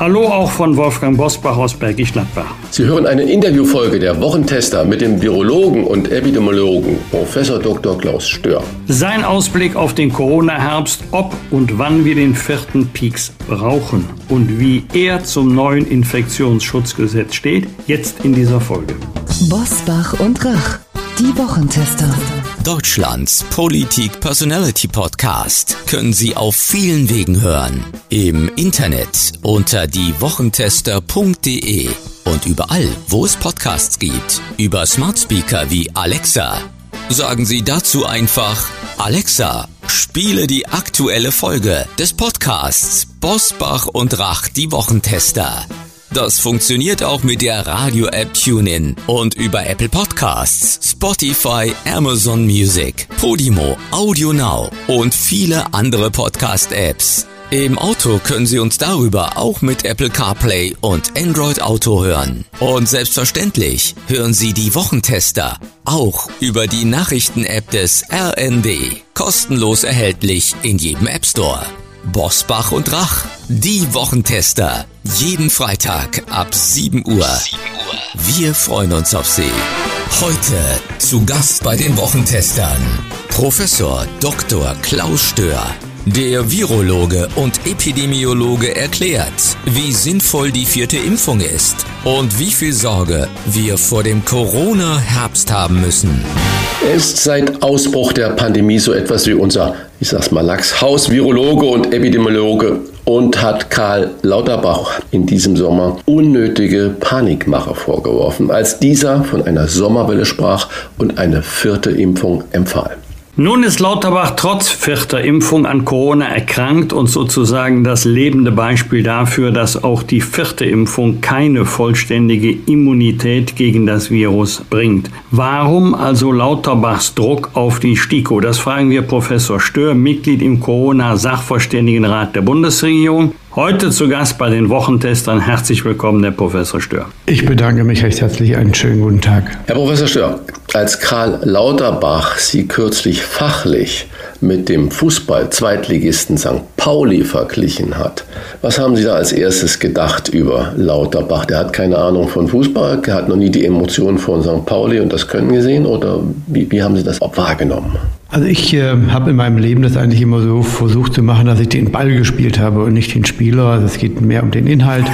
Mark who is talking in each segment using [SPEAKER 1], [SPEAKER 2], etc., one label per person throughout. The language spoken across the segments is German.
[SPEAKER 1] Hallo auch von Wolfgang Bosbach aus Bergisch Gladbach.
[SPEAKER 2] Sie hören eine Interviewfolge der Wochentester mit dem Virologen und Epidemiologen Professor Dr. Klaus Stör.
[SPEAKER 1] Sein Ausblick auf den Corona-Herbst, ob und wann wir den vierten Peaks brauchen und wie er zum neuen Infektionsschutzgesetz steht, jetzt in dieser Folge.
[SPEAKER 3] Bosbach und Rach, die Wochentester.
[SPEAKER 4] Deutschlands Politik Personality Podcast können Sie auf vielen Wegen hören. Im Internet unter diewochentester.de und überall, wo es Podcasts gibt. Über Smart Speaker wie Alexa. Sagen Sie dazu einfach Alexa, spiele die aktuelle Folge des Podcasts Bosbach und Rach, die Wochentester. Das funktioniert auch mit der Radio-App TuneIn und über Apple Podcasts, Spotify, Amazon Music, Podimo, Audio Now und viele andere Podcast-Apps. Im Auto können Sie uns darüber auch mit Apple CarPlay und Android Auto hören. Und selbstverständlich hören Sie die Wochentester auch über die Nachrichten-App des RND. Kostenlos erhältlich in jedem App Store. Bosbach und Rach, die Wochentester. Jeden Freitag ab 7 Uhr. Wir freuen uns auf Sie. Heute zu Gast bei den Wochentestern Professor Dr. Klaus Stör. Der Virologe und Epidemiologe erklärt, wie sinnvoll die vierte Impfung ist und wie viel Sorge wir vor dem Corona-Herbst haben müssen.
[SPEAKER 2] Er ist seit Ausbruch der Pandemie so etwas wie unser, ich sag's mal, Lachs Virologe und Epidemiologe und hat Karl Lauterbach in diesem Sommer unnötige Panikmache vorgeworfen, als dieser von einer Sommerwelle sprach und eine vierte Impfung empfahl.
[SPEAKER 1] Nun ist Lauterbach trotz vierter Impfung an Corona erkrankt und sozusagen das lebende Beispiel dafür, dass auch die vierte Impfung keine vollständige Immunität gegen das Virus bringt. Warum also Lauterbachs Druck auf die STIKO? Das fragen wir Professor Stör, Mitglied im Corona-Sachverständigenrat der Bundesregierung. Heute zu Gast bei den Wochentestern. Herzlich willkommen, Herr Professor Stör.
[SPEAKER 5] Ich bedanke mich recht herzlich. Einen schönen guten Tag.
[SPEAKER 2] Herr Professor Stör, als Karl Lauterbach Sie kürzlich fachlich mit dem Fußball-Zweitligisten St. Pauli verglichen hat, was haben Sie da als erstes gedacht über Lauterbach? Der hat keine Ahnung von Fußball, der hat noch nie die Emotionen von St. Pauli und das Können gesehen oder wie, wie haben Sie das wahrgenommen?
[SPEAKER 5] Also ich äh, habe in meinem Leben das eigentlich immer so versucht zu machen, dass ich den Ball gespielt habe und nicht den Spieler. Also es geht mehr um den Inhalt,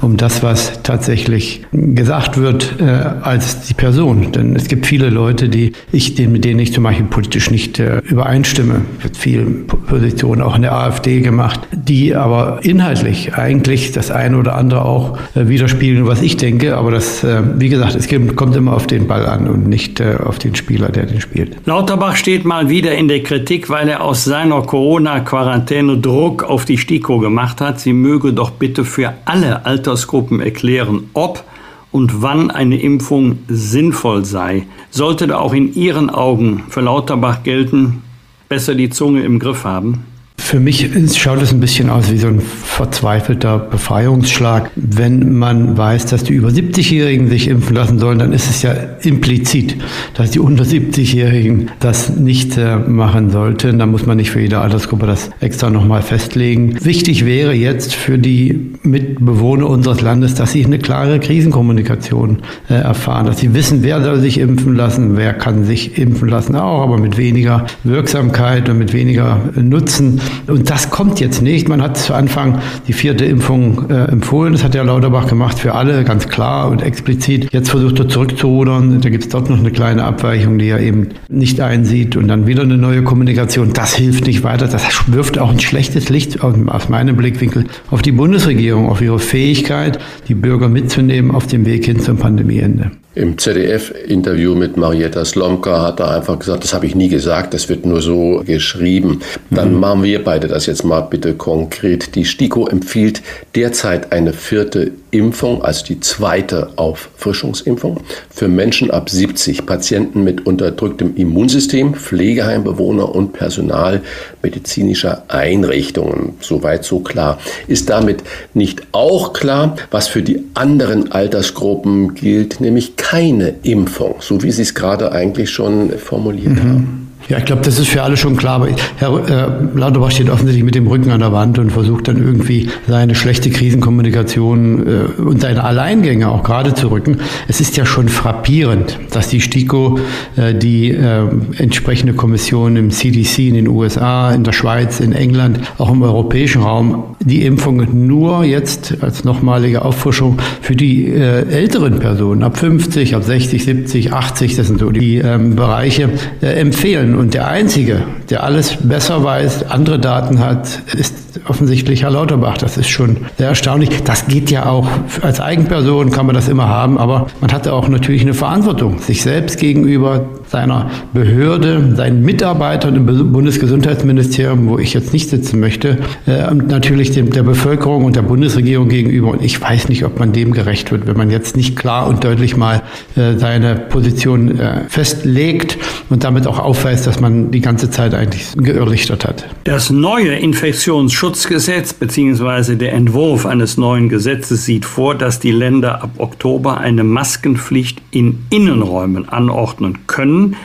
[SPEAKER 5] um das, was tatsächlich gesagt wird, äh, als die Person. Denn es gibt viele Leute, die ich, mit denen ich zum Beispiel politisch nicht äh, übereinstimme. Wird viel Positionen auch in der AfD gemacht, die aber inhaltlich eigentlich das eine oder andere auch äh, widerspiegeln, was ich denke. Aber das, äh, wie gesagt, es kommt immer auf den Ball an und nicht äh, auf den Spieler, der den spielt.
[SPEAKER 1] Lauterbach steht mal wieder in der Kritik, weil er aus seiner Corona-Quarantäne Druck auf die STIKO gemacht hat. Sie möge doch bitte für alle Altersgruppen erklären, ob und wann eine Impfung sinnvoll sei. Sollte da auch in Ihren Augen für Lauterbach gelten, besser die Zunge im Griff haben?
[SPEAKER 5] Für mich schaut es ein bisschen aus wie so ein verzweifelter Befreiungsschlag. Wenn man weiß, dass die über 70-Jährigen sich impfen lassen sollen, dann ist es ja implizit, dass die unter 70-Jährigen das nicht äh, machen sollten. Da muss man nicht für jede Altersgruppe das extra nochmal festlegen. Wichtig wäre jetzt für die Mitbewohner unseres Landes, dass sie eine klare Krisenkommunikation äh, erfahren, dass sie wissen, wer soll sich impfen lassen, wer kann sich impfen lassen auch, aber mit weniger Wirksamkeit und mit weniger Nutzen. Und das kommt jetzt nicht. Man hat zu Anfang die vierte Impfung äh, empfohlen. Das hat ja Lauterbach gemacht für alle, ganz klar und explizit. Jetzt versucht er zurückzurudern. Da gibt es dort noch eine kleine Abweichung, die er eben nicht einsieht. Und dann wieder eine neue Kommunikation. Das hilft nicht weiter. Das wirft auch ein schlechtes Licht aus meinem Blickwinkel auf die Bundesregierung, auf ihre Fähigkeit, die Bürger mitzunehmen auf dem Weg hin zum Pandemieende.
[SPEAKER 2] Im ZDF-Interview mit Marietta Slomka hat er einfach gesagt, das habe ich nie gesagt, das wird nur so geschrieben. Dann mhm. machen wir beide das jetzt mal bitte konkret. Die STIKO empfiehlt derzeit eine vierte Impfung, also die zweite Auffrischungsimpfung, für Menschen ab 70, Patienten mit unterdrücktem Immunsystem, Pflegeheimbewohner und Personal medizinischer Einrichtungen. Soweit so klar. Ist damit nicht auch klar, was für die anderen Altersgruppen gilt, nämlich keine Impfung, so wie Sie es gerade eigentlich schon formuliert mhm. haben?
[SPEAKER 5] Ja, ich glaube, das ist für alle schon klar. Aber Herr äh, Lauterbach steht offensichtlich mit dem Rücken an der Wand und versucht dann irgendwie seine schlechte Krisenkommunikation äh, und seine Alleingänge auch gerade zu rücken. Es ist ja schon frappierend, dass die STIKO, äh, die äh, entsprechende Kommission im CDC in den USA, in der Schweiz, in England, auch im europäischen Raum, die Impfung nur jetzt als nochmalige Auffrischung für die äh, älteren Personen ab 50, ab 60, 70, 80, das sind so die ähm, Bereiche, äh, empfehlen. Und der Einzige, der alles besser weiß, andere Daten hat, ist offensichtlich Herr Lauterbach. Das ist schon sehr erstaunlich. Das geht ja auch, als Eigenperson kann man das immer haben, aber man hatte auch natürlich eine Verantwortung, sich selbst gegenüber seiner Behörde, seinen Mitarbeitern im Bundesgesundheitsministerium, wo ich jetzt nicht sitzen möchte, äh, und natürlich dem, der Bevölkerung und der Bundesregierung gegenüber. Und ich weiß nicht, ob man dem gerecht wird, wenn man jetzt nicht klar und deutlich mal äh, seine Position äh, festlegt und damit auch aufweist, dass man die ganze Zeit eigentlich geirrlichtert hat.
[SPEAKER 1] Das neue Infektionsschutzgesetz bzw. der Entwurf eines neuen Gesetzes sieht vor, dass die Länder ab Oktober eine Maskenpflicht in Innenräumen anordnen können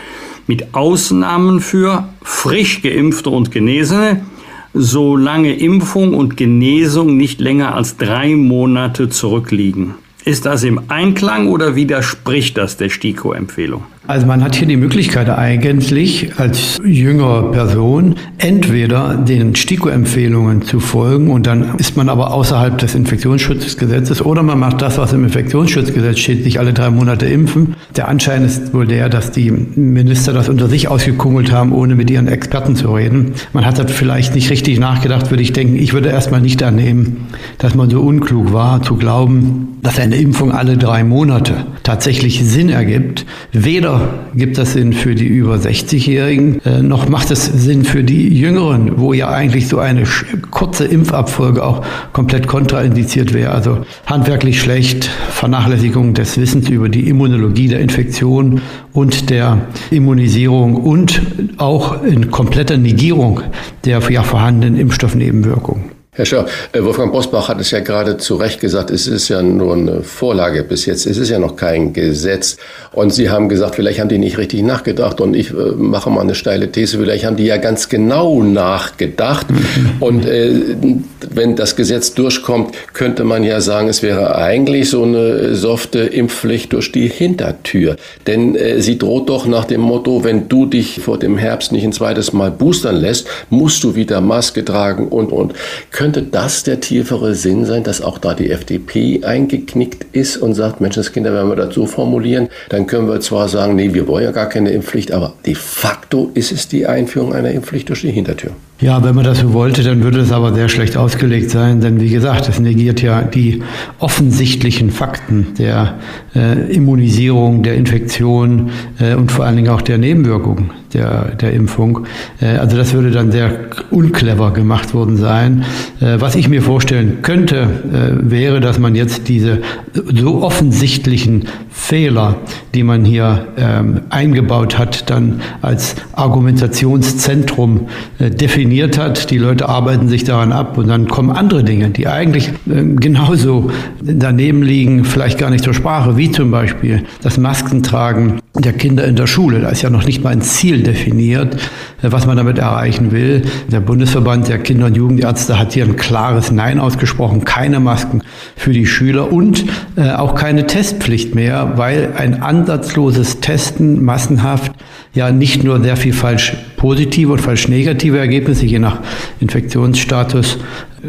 [SPEAKER 1] mit Ausnahmen für frisch geimpfte und Genesene, solange Impfung und Genesung nicht länger als drei Monate zurückliegen. Ist das im Einklang oder widerspricht das der STIKO-Empfehlung?
[SPEAKER 5] Also man hat hier die Möglichkeit eigentlich als jüngere Person entweder den STIKO-Empfehlungen zu folgen und dann ist man aber außerhalb des Infektionsschutzgesetzes oder man macht das, was im Infektionsschutzgesetz steht, sich alle drei Monate impfen. Der Anschein ist wohl der, dass die Minister das unter sich ausgekungelt haben, ohne mit ihren Experten zu reden. Man hat das vielleicht nicht richtig nachgedacht, würde ich denken. Ich würde erstmal nicht annehmen, dass man so unklug war, zu glauben, dass eine Impfung alle drei Monate tatsächlich Sinn ergibt. Weder gibt das Sinn für die über 60-Jährigen, äh, noch macht es Sinn für die Jüngeren, wo ja eigentlich so eine kurze Impfabfolge auch komplett kontraindiziert wäre. Also handwerklich schlecht, Vernachlässigung des Wissens über die Immunologie der Infektion und der Immunisierung und auch in kompletter Negierung der ja vorhandenen Impfstoffnebenwirkungen.
[SPEAKER 2] Herr Schör, äh, Wolfgang Bosbach hat es ja gerade zu Recht gesagt, es ist ja nur eine Vorlage bis jetzt, es ist ja noch kein Gesetz. Und Sie haben gesagt, vielleicht haben die nicht richtig nachgedacht und ich äh, mache mal eine steile These, vielleicht haben die ja ganz genau nachgedacht. Und äh, wenn das Gesetz durchkommt, könnte man ja sagen, es wäre eigentlich so eine softe Impfpflicht durch die Hintertür. Denn äh, sie droht doch nach dem Motto, wenn du dich vor dem Herbst nicht ein zweites Mal boostern lässt, musst du wieder Maske tragen und, und. Können könnte das der tiefere Sinn sein, dass auch da die FDP eingeknickt ist und sagt, Menschenskinder, wenn wir das so formulieren, dann können wir zwar sagen, nee, wir wollen ja gar keine Impfpflicht, aber de facto ist es die Einführung einer Impfpflicht durch die Hintertür.
[SPEAKER 5] Ja, wenn man das so wollte, dann würde es aber sehr schlecht ausgelegt sein, denn wie gesagt, es negiert ja die offensichtlichen Fakten der äh, Immunisierung, der Infektion äh, und vor allen Dingen auch der Nebenwirkungen der, der Impfung. Äh, also das würde dann sehr unclever gemacht worden sein. Äh, was ich mir vorstellen könnte, äh, wäre, dass man jetzt diese so offensichtlichen Fehler, die man hier ähm, eingebaut hat, dann als Argumentationszentrum definiert hat. Die Leute arbeiten sich daran ab und dann kommen andere Dinge, die eigentlich äh, genauso daneben liegen, vielleicht gar nicht zur Sprache, wie zum Beispiel das Maskentragen der Kinder in der Schule. Da ist ja noch nicht mal ein Ziel definiert, äh, was man damit erreichen will. Der Bundesverband der Kinder- und Jugendärzte hat hier ein klares Nein ausgesprochen. Keine Masken für die Schüler und äh, auch keine Testpflicht mehr, weil ein ansatzloses Testen massenhaft ja nicht nur sehr viel falsch positive und falsch negative Ergebnisse je nach Infektionsstatus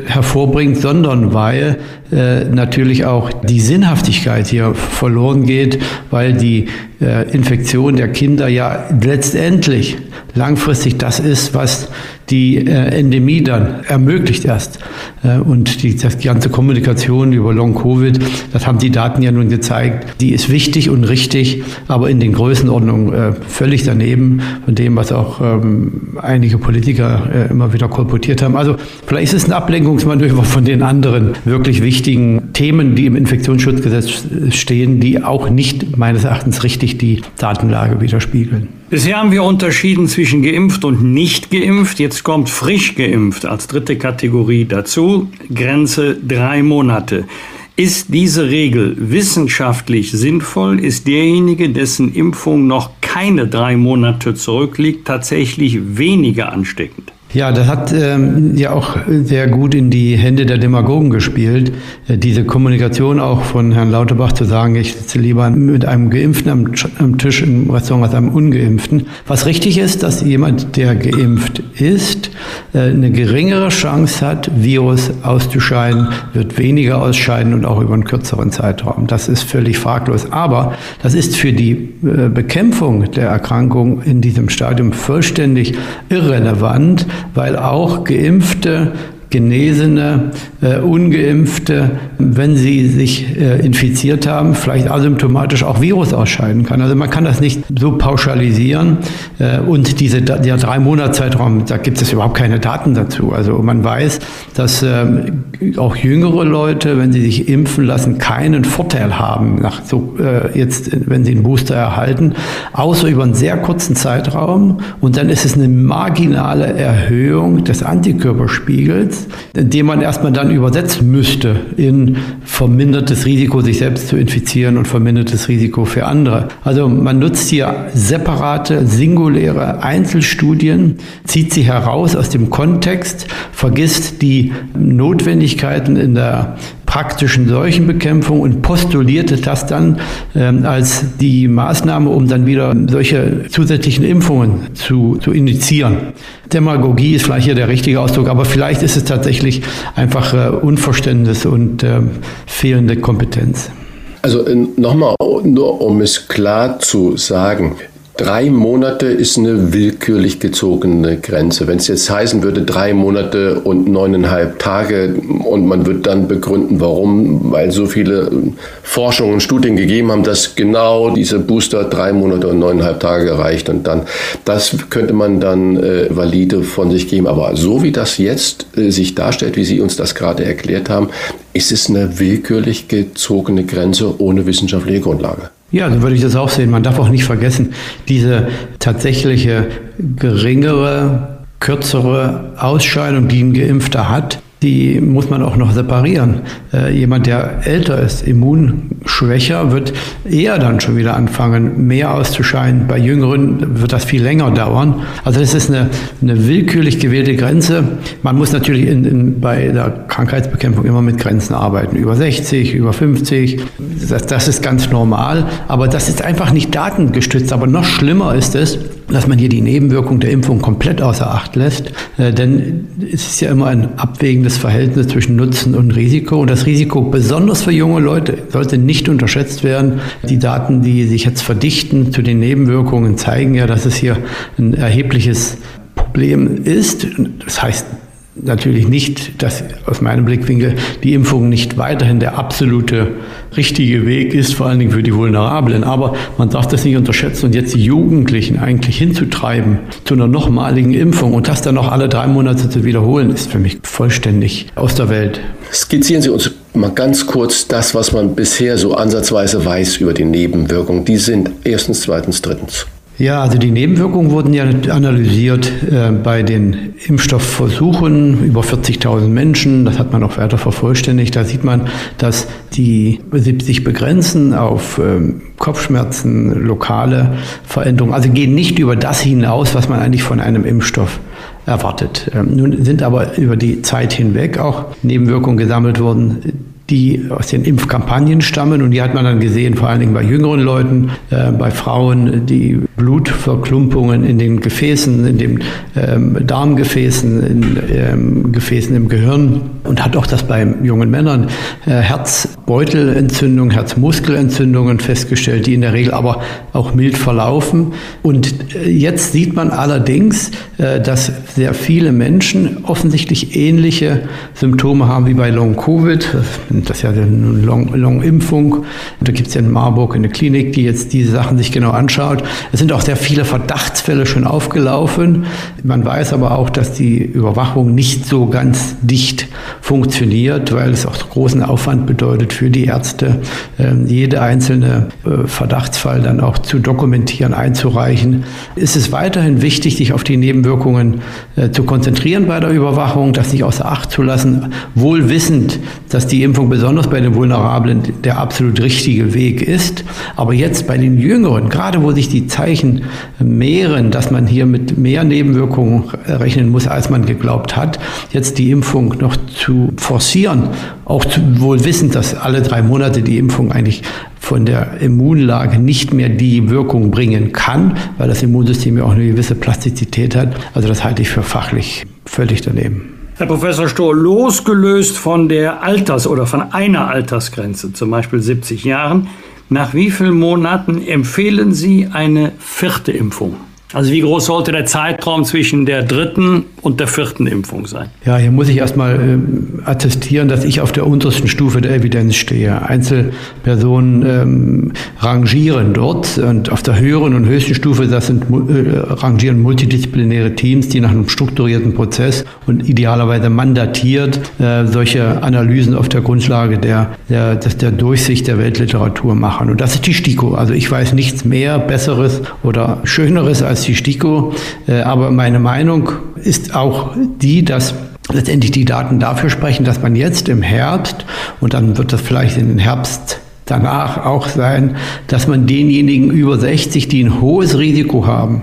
[SPEAKER 5] hervorbringt, sondern weil äh, natürlich auch die Sinnhaftigkeit hier verloren geht, weil die äh, Infektion der Kinder ja letztendlich langfristig das ist, was die äh, Endemie dann ermöglicht erst. Äh, und die, die ganze Kommunikation über Long-Covid, das haben die Daten ja nun gezeigt, die ist wichtig und richtig, aber in den Größenordnungen äh, völlig daneben von dem, was auch ähm, einige Politiker äh, immer wieder kolportiert haben. Also vielleicht ist es ein Ablenkungsmanöver von den anderen wirklich wichtigen Themen, die im Infektionsschutzgesetz stehen, die auch nicht meines Erachtens richtig die Datenlage widerspiegeln.
[SPEAKER 1] Bisher haben wir unterschieden zwischen geimpft und nicht geimpft. Jetzt kommt frisch geimpft als dritte Kategorie dazu. Grenze drei Monate. Ist diese Regel wissenschaftlich sinnvoll? Ist derjenige, dessen Impfung noch keine drei Monate zurückliegt, tatsächlich weniger ansteckend?
[SPEAKER 5] Ja, das hat ähm, ja auch sehr gut in die Hände der Demagogen gespielt. Äh, diese Kommunikation auch von Herrn Lauterbach zu sagen, ich sitze lieber mit einem Geimpften am, am, Tisch im Restaurant als einem Ungeimpften. Was richtig ist, dass jemand, der geimpft ist, äh, eine geringere Chance hat, Virus auszuscheiden, wird weniger ausscheiden und auch über einen kürzeren Zeitraum. Das ist völlig fraglos. Aber das ist für die äh, Bekämpfung der Erkrankung in diesem Stadium vollständig irrelevant weil auch Geimpfte Genesene, äh, Ungeimpfte, wenn sie sich äh, infiziert haben, vielleicht asymptomatisch auch Virus ausscheiden kann. Also man kann das nicht so pauschalisieren. Äh, und diese, der drei Monats Zeitraum, da gibt es überhaupt keine Daten dazu. Also man weiß, dass äh, auch jüngere Leute, wenn sie sich impfen lassen, keinen Vorteil haben, nach so, äh, jetzt, wenn sie einen Booster erhalten, außer über einen sehr kurzen Zeitraum. Und dann ist es eine marginale Erhöhung des Antikörperspiegels ist, den man erstmal dann übersetzen müsste in vermindertes Risiko, sich selbst zu infizieren und vermindertes Risiko für andere. Also man nutzt hier separate, singuläre Einzelstudien, zieht sie heraus aus dem Kontext, vergisst die Notwendigkeiten in der praktischen Seuchenbekämpfung und postulierte das dann ähm, als die Maßnahme, um dann wieder solche zusätzlichen Impfungen zu, zu initiieren. Demagogie ist vielleicht hier der richtige Ausdruck, aber vielleicht ist es tatsächlich einfach äh, Unverständnis und äh, fehlende Kompetenz.
[SPEAKER 2] Also äh, nochmal, nur um es klar zu sagen, Drei Monate ist eine willkürlich gezogene Grenze. Wenn es jetzt heißen würde, drei Monate und neuneinhalb Tage und man wird dann begründen, warum, weil so viele Forschungen und Studien gegeben haben, dass genau diese Booster drei Monate und neuneinhalb Tage reicht und dann, das könnte man dann äh, valide von sich geben. Aber so wie das jetzt äh, sich darstellt, wie Sie uns das gerade erklärt haben, ist es eine willkürlich gezogene Grenze ohne wissenschaftliche Grundlage.
[SPEAKER 5] Ja, so würde ich das auch sehen. Man darf auch nicht vergessen, diese tatsächliche geringere, kürzere Ausscheidung, die ein Geimpfter hat, die muss man auch noch separieren. Äh, jemand, der älter ist, immunschwächer, wird eher dann schon wieder anfangen, mehr auszuscheiden. Bei Jüngeren wird das viel länger dauern. Also das ist eine, eine willkürlich gewählte Grenze. Man muss natürlich in, in, bei der Krankheitsbekämpfung immer mit Grenzen arbeiten. Über 60, über 50, das, das ist ganz normal. Aber das ist einfach nicht datengestützt. Aber noch schlimmer ist es, dass man hier die Nebenwirkung der Impfung komplett außer Acht lässt. Äh, denn es ist ja immer ein abwägendes Verhältnis zwischen Nutzen und Risiko. Und das Risiko, besonders für junge Leute, sollte nicht unterschätzt werden. Die Daten, die sich jetzt verdichten zu den Nebenwirkungen, zeigen ja, dass es hier ein erhebliches Problem ist. Das heißt natürlich nicht, dass aus meinem Blickwinkel die Impfung nicht weiterhin der absolute richtige Weg ist, vor allen Dingen für die Vulnerablen. Aber man darf das nicht unterschätzen und jetzt die Jugendlichen eigentlich hinzutreiben zu einer nochmaligen Impfung und das dann noch alle drei Monate zu wiederholen, ist für mich vollständig aus der Welt.
[SPEAKER 2] Skizzieren Sie uns mal ganz kurz das, was man bisher so ansatzweise weiß über die Nebenwirkungen. Die sind erstens, zweitens, drittens.
[SPEAKER 5] Ja, also die Nebenwirkungen wurden ja analysiert äh, bei den Impfstoffversuchen über 40.000 Menschen. Das hat man auch weiter vervollständigt. Da sieht man, dass die sich begrenzen auf ähm, Kopfschmerzen, lokale Veränderungen. Also gehen nicht über das hinaus, was man eigentlich von einem Impfstoff erwartet. Ähm, nun sind aber über die Zeit hinweg auch Nebenwirkungen gesammelt worden, die aus den Impfkampagnen stammen. Und die hat man dann gesehen, vor allen Dingen bei jüngeren Leuten, äh, bei Frauen, die Blutverklumpungen in den Gefäßen, in den ähm, Darmgefäßen, in ähm, Gefäßen im Gehirn und hat auch das bei jungen Männern äh, Herzbeutelentzündungen, Herzmuskelentzündungen festgestellt, die in der Regel aber auch mild verlaufen. Und äh, jetzt sieht man allerdings, äh, dass sehr viele Menschen offensichtlich ähnliche Symptome haben wie bei Long-Covid. Das ist ja eine Long-Impfung. da gibt es ja in Marburg eine Klinik, die jetzt diese Sachen sich genau anschaut. Es sind auch sehr viele Verdachtsfälle schon aufgelaufen. Man weiß aber auch, dass die Überwachung nicht so ganz dicht funktioniert, weil es auch großen Aufwand bedeutet für die Ärzte, ähm, jede einzelne äh, Verdachtsfall dann auch zu dokumentieren, einzureichen. Ist es weiterhin wichtig, sich auf die Nebenwirkungen äh, zu konzentrieren bei der Überwachung, das nicht außer Acht zu lassen, wohl wissend, dass die Impfung besonders bei den Vulnerablen der absolut richtige Weg ist. Aber jetzt bei den Jüngeren, gerade wo sich die Zeichen mehren, dass man hier mit mehr Nebenwirkungen rechnen muss, als man geglaubt hat, jetzt die Impfung noch zu forcieren, auch wohl wissend, dass alle drei Monate die Impfung eigentlich von der Immunlage nicht mehr die Wirkung bringen kann, weil das Immunsystem ja auch eine gewisse Plastizität hat. Also das halte ich für fachlich völlig daneben.
[SPEAKER 1] Herr Professor Stohr, losgelöst von der Alters- oder von einer Altersgrenze, zum Beispiel 70 Jahren, nach wie vielen Monaten empfehlen Sie eine vierte Impfung? Also wie groß sollte der Zeitraum zwischen der dritten und der vierten Impfung sein?
[SPEAKER 5] Ja, hier muss ich erstmal äh, attestieren, dass ich auf der untersten Stufe der Evidenz stehe. Einzelpersonen ähm, rangieren dort und auf der höheren und höchsten Stufe, das sind äh, rangieren multidisziplinäre Teams, die nach einem strukturierten Prozess und idealerweise mandatiert äh, solche Analysen auf der Grundlage der, der, der Durchsicht der Weltliteratur machen. Und das ist die STIKO. Also ich weiß nichts mehr, Besseres oder Schöneres als als die STIKO. Äh, aber meine Meinung ist auch die, dass letztendlich die Daten dafür sprechen, dass man jetzt im Herbst, und dann wird das vielleicht in den Herbst danach auch sein, dass man denjenigen über 60, die ein hohes Risiko haben,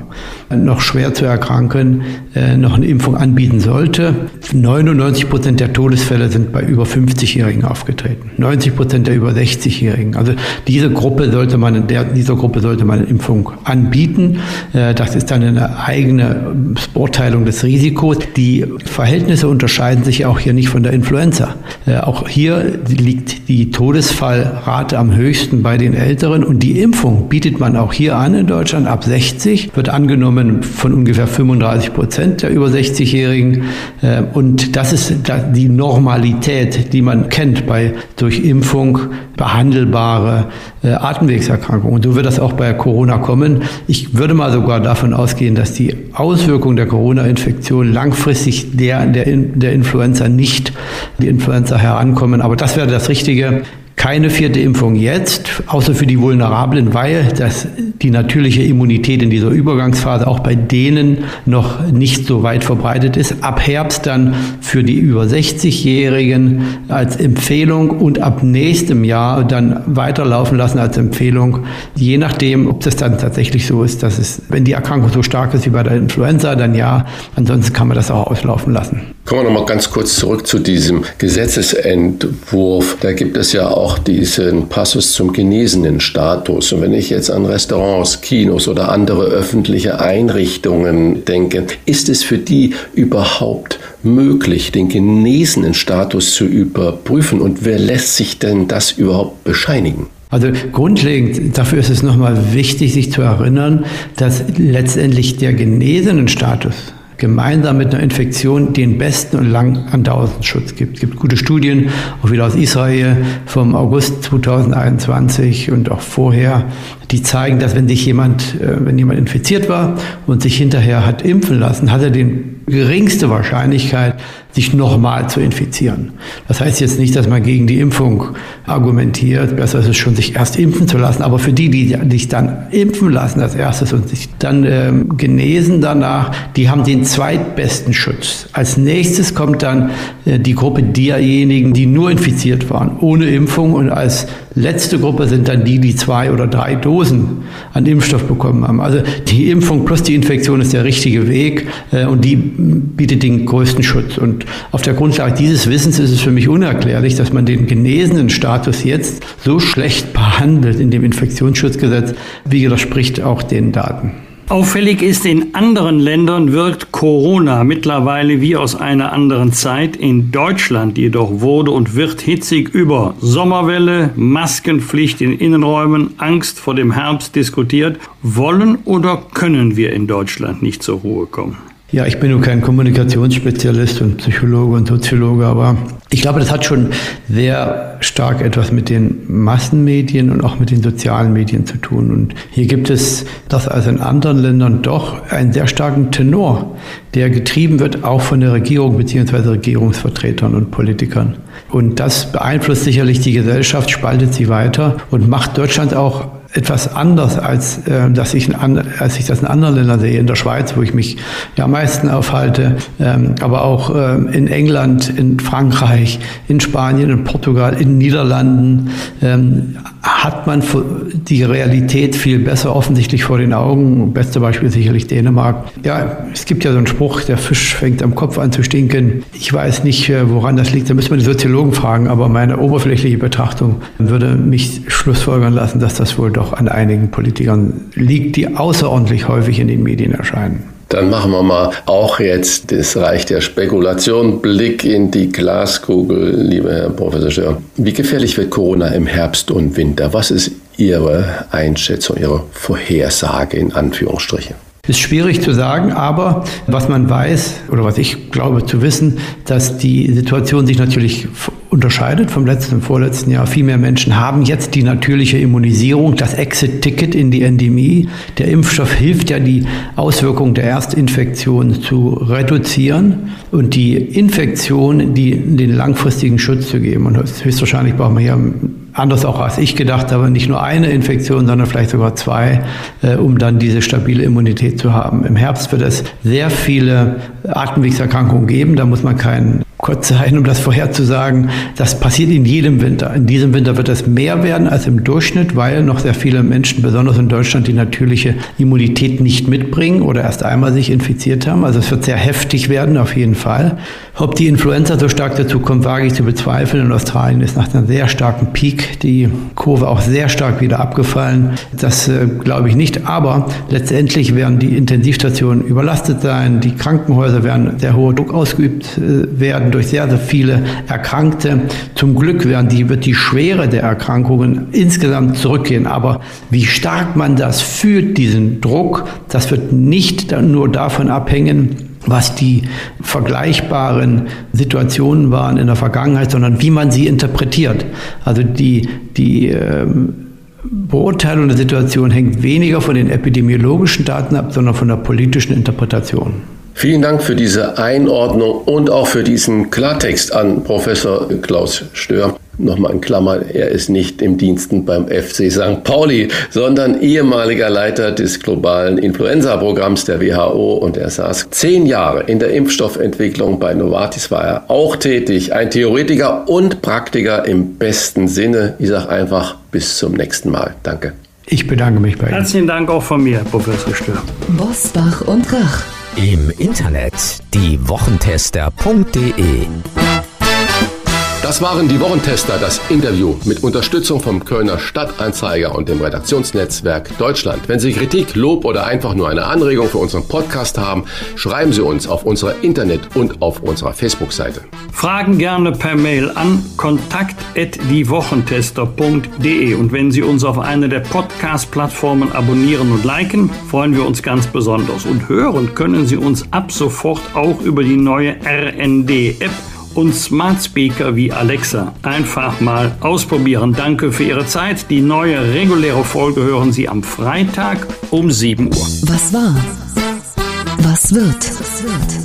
[SPEAKER 5] noch schwer zu erkranken, äh, noch eine Impfung anbieten sollte. 99 Prozent der Todesfälle sind bei über 50-Jährigen aufgetreten. 90 Prozent der über 60-Jährigen. Also diese Gruppe sollte man, der, dieser Gruppe sollte man eine Impfung anbieten. Äh, das ist dann eine eigene Beurteilung des Risikos. Die Verhältnisse unterscheiden sich auch hier nicht von der Influenza. Äh, auch hier liegt die Todesfallrate am höchsten bei den Älteren und die Impfung bietet man auch hier an in Deutschland ab 60, wird angenommen genommen von ungefähr 35 Prozent der über 60-Jährigen. Äh, und das ist die Normalität, die man kennt bei durch Impfung behandelbare äh, Atemwegserkrankungen. Und so wird das auch bei Corona kommen. Ich würde mal sogar davon ausgehen, dass die Auswirkungen der Corona-Infektion langfristig der, der, der Influenza nicht die Influenza herankommen. Aber das wäre das Richtige keine vierte Impfung jetzt, außer für die Vulnerablen, weil das, die natürliche Immunität in dieser Übergangsphase auch bei denen noch nicht so weit verbreitet ist. Ab Herbst dann für die über 60-Jährigen als Empfehlung und ab nächstem Jahr dann weiterlaufen lassen als Empfehlung, je nachdem, ob das dann tatsächlich so ist, dass es, wenn die Erkrankung so stark ist wie bei der Influenza, dann ja, ansonsten kann man das auch auslaufen lassen.
[SPEAKER 2] Kommen wir nochmal ganz kurz zurück zu diesem Gesetzesentwurf. Da gibt es ja auch diesen Passus zum genesenen Status. Und wenn ich jetzt an Restaurants, Kinos oder andere öffentliche Einrichtungen denke, ist es für die überhaupt möglich, den genesenen Status zu überprüfen? Und wer lässt sich denn das überhaupt bescheinigen?
[SPEAKER 5] Also grundlegend, dafür ist es nochmal wichtig, sich zu erinnern, dass letztendlich der genesenen Status gemeinsam mit einer Infektion den besten und lang andauernden Schutz gibt. Es gibt gute Studien, auch wieder aus Israel vom August 2021 und auch vorher, die zeigen, dass wenn sich jemand, äh, wenn jemand infiziert war und sich hinterher hat impfen lassen, hat er die geringste Wahrscheinlichkeit, sich nochmal zu infizieren. Das heißt jetzt nicht, dass man gegen die Impfung argumentiert. Besser ist es schon, sich erst impfen zu lassen. Aber für die, die sich dann impfen lassen als erstes und sich dann ähm, genesen danach, die haben den zweitbesten Schutz. Als nächstes kommt dann äh, die Gruppe derjenigen, die nur infiziert waren, ohne Impfung. Und als letzte Gruppe sind dann die, die zwei oder drei Dosen an Impfstoff bekommen haben. Also die Impfung plus die Infektion ist der richtige Weg äh, und die bietet den größten Schutz. Und auf der Grundlage dieses Wissens ist es für mich unerklärlich, dass man den genesenen Status jetzt so schlecht behandelt in dem Infektionsschutzgesetz, wie widerspricht auch den Daten.
[SPEAKER 1] Auffällig ist, in anderen Ländern wirkt Corona mittlerweile wie aus einer anderen Zeit. In Deutschland jedoch wurde und wird hitzig über Sommerwelle, Maskenpflicht in Innenräumen, Angst vor dem Herbst diskutiert. Wollen oder können wir in Deutschland nicht zur Ruhe kommen?
[SPEAKER 5] Ja, ich bin nur kein Kommunikationsspezialist und Psychologe und Soziologe, aber ich glaube, das hat schon sehr stark etwas mit den Massenmedien und auch mit den sozialen Medien zu tun. Und hier gibt es das als in anderen Ländern doch einen sehr starken Tenor, der getrieben wird auch von der Regierung bzw. Regierungsvertretern und Politikern. Und das beeinflusst sicherlich die Gesellschaft, spaltet sie weiter und macht Deutschland auch etwas anders, als, äh, dass ich als ich das in anderen Ländern sehe. In der Schweiz, wo ich mich ja am meisten aufhalte, ähm, aber auch ähm, in England, in Frankreich, in Spanien, in Portugal, in Niederlanden ähm, hat man die Realität viel besser offensichtlich vor den Augen. Beste Beispiel sicherlich Dänemark. Ja, es gibt ja so einen Spruch, der Fisch fängt am Kopf an zu stinken. Ich weiß nicht, äh, woran das liegt. Da müssen wir die Soziologen fragen, aber meine oberflächliche Betrachtung würde mich schlussfolgern lassen, dass das wohl doch an einigen Politikern liegt, die außerordentlich häufig in den Medien erscheinen.
[SPEAKER 2] Dann machen wir mal auch jetzt das Reich der Spekulation. Blick in die Glaskugel, lieber Herr Professor Stör. Wie gefährlich wird Corona im Herbst und Winter? Was ist Ihre Einschätzung, Ihre Vorhersage in Anführungsstrichen?
[SPEAKER 5] Ist schwierig zu sagen, aber was man weiß oder was ich glaube zu wissen, dass die Situation sich natürlich unterscheidet vom letzten und vorletzten Jahr. Viel mehr Menschen haben jetzt die natürliche Immunisierung, das Exit-Ticket in die Endemie. Der Impfstoff hilft ja, die Auswirkungen der Erstinfektion zu reduzieren und die Infektion, die den langfristigen Schutz zu geben. Und höchstwahrscheinlich brauchen wir hier anders auch als ich gedacht habe, nicht nur eine Infektion, sondern vielleicht sogar zwei, äh, um dann diese stabile Immunität zu haben. Im Herbst wird es sehr viele Atemwegserkrankungen geben. Da muss man kein kurz sein, um das vorherzusagen. Das passiert in jedem Winter. In diesem Winter wird es mehr werden als im Durchschnitt, weil noch sehr viele Menschen, besonders in Deutschland, die natürliche Immunität nicht mitbringen oder erst einmal sich infiziert haben. Also es wird sehr heftig werden, auf jeden Fall. Ob die Influenza so stark dazu kommt, wage ich zu bezweifeln. In Australien ist nach einem sehr starken Peak die Kurve auch sehr stark wieder abgefallen. Das äh, glaube ich nicht. Aber letztendlich werden die Intensivstationen überlastet sein. Die Krankenhäuser werden sehr hoher Druck ausgeübt äh, werden durch sehr, sehr viele Erkrankte. Zum Glück werden die, wird die Schwere der Erkrankungen insgesamt zurückgehen. Aber wie stark man das fühlt, diesen Druck, das wird nicht nur davon abhängen, was die vergleichbaren Situationen waren in der Vergangenheit, sondern wie man sie interpretiert. Also die, die ähm, Beurteilung der Situation hängt weniger von den epidemiologischen Daten ab, sondern von der politischen Interpretation.
[SPEAKER 2] Vielen Dank für diese Einordnung und auch für diesen Klartext an Professor Klaus Stör. Nochmal in Klammern, er ist nicht im Diensten beim FC St. Pauli, sondern ehemaliger Leiter des globalen Influenza-Programms der WHO und er saß zehn Jahre in der Impfstoffentwicklung bei Novartis, war er auch tätig. Ein Theoretiker und Praktiker im besten Sinne. Ich sage einfach bis zum nächsten Mal. Danke.
[SPEAKER 5] Ich bedanke mich bei Ihnen.
[SPEAKER 1] Herzlichen Dank auch von mir, Professor Stör.
[SPEAKER 3] Bosbach und Rach.
[SPEAKER 4] Im Internet diewochentester.de
[SPEAKER 2] das waren die Wochentester, das Interview mit Unterstützung vom Kölner Stadtanzeiger und dem Redaktionsnetzwerk Deutschland. Wenn Sie Kritik, Lob oder einfach nur eine Anregung für unseren Podcast haben, schreiben Sie uns auf unserer Internet- und auf unserer Facebook-Seite.
[SPEAKER 1] Fragen gerne per Mail an kontakt.diewochentester.de und wenn Sie uns auf einer der Podcast-Plattformen abonnieren und liken, freuen wir uns ganz besonders. Und hören können Sie uns ab sofort auch über die neue RND-App und Smart Speaker wie Alexa einfach mal ausprobieren. Danke für Ihre Zeit. Die neue reguläre Folge hören Sie am Freitag um 7 Uhr.
[SPEAKER 3] Was war? Was wird?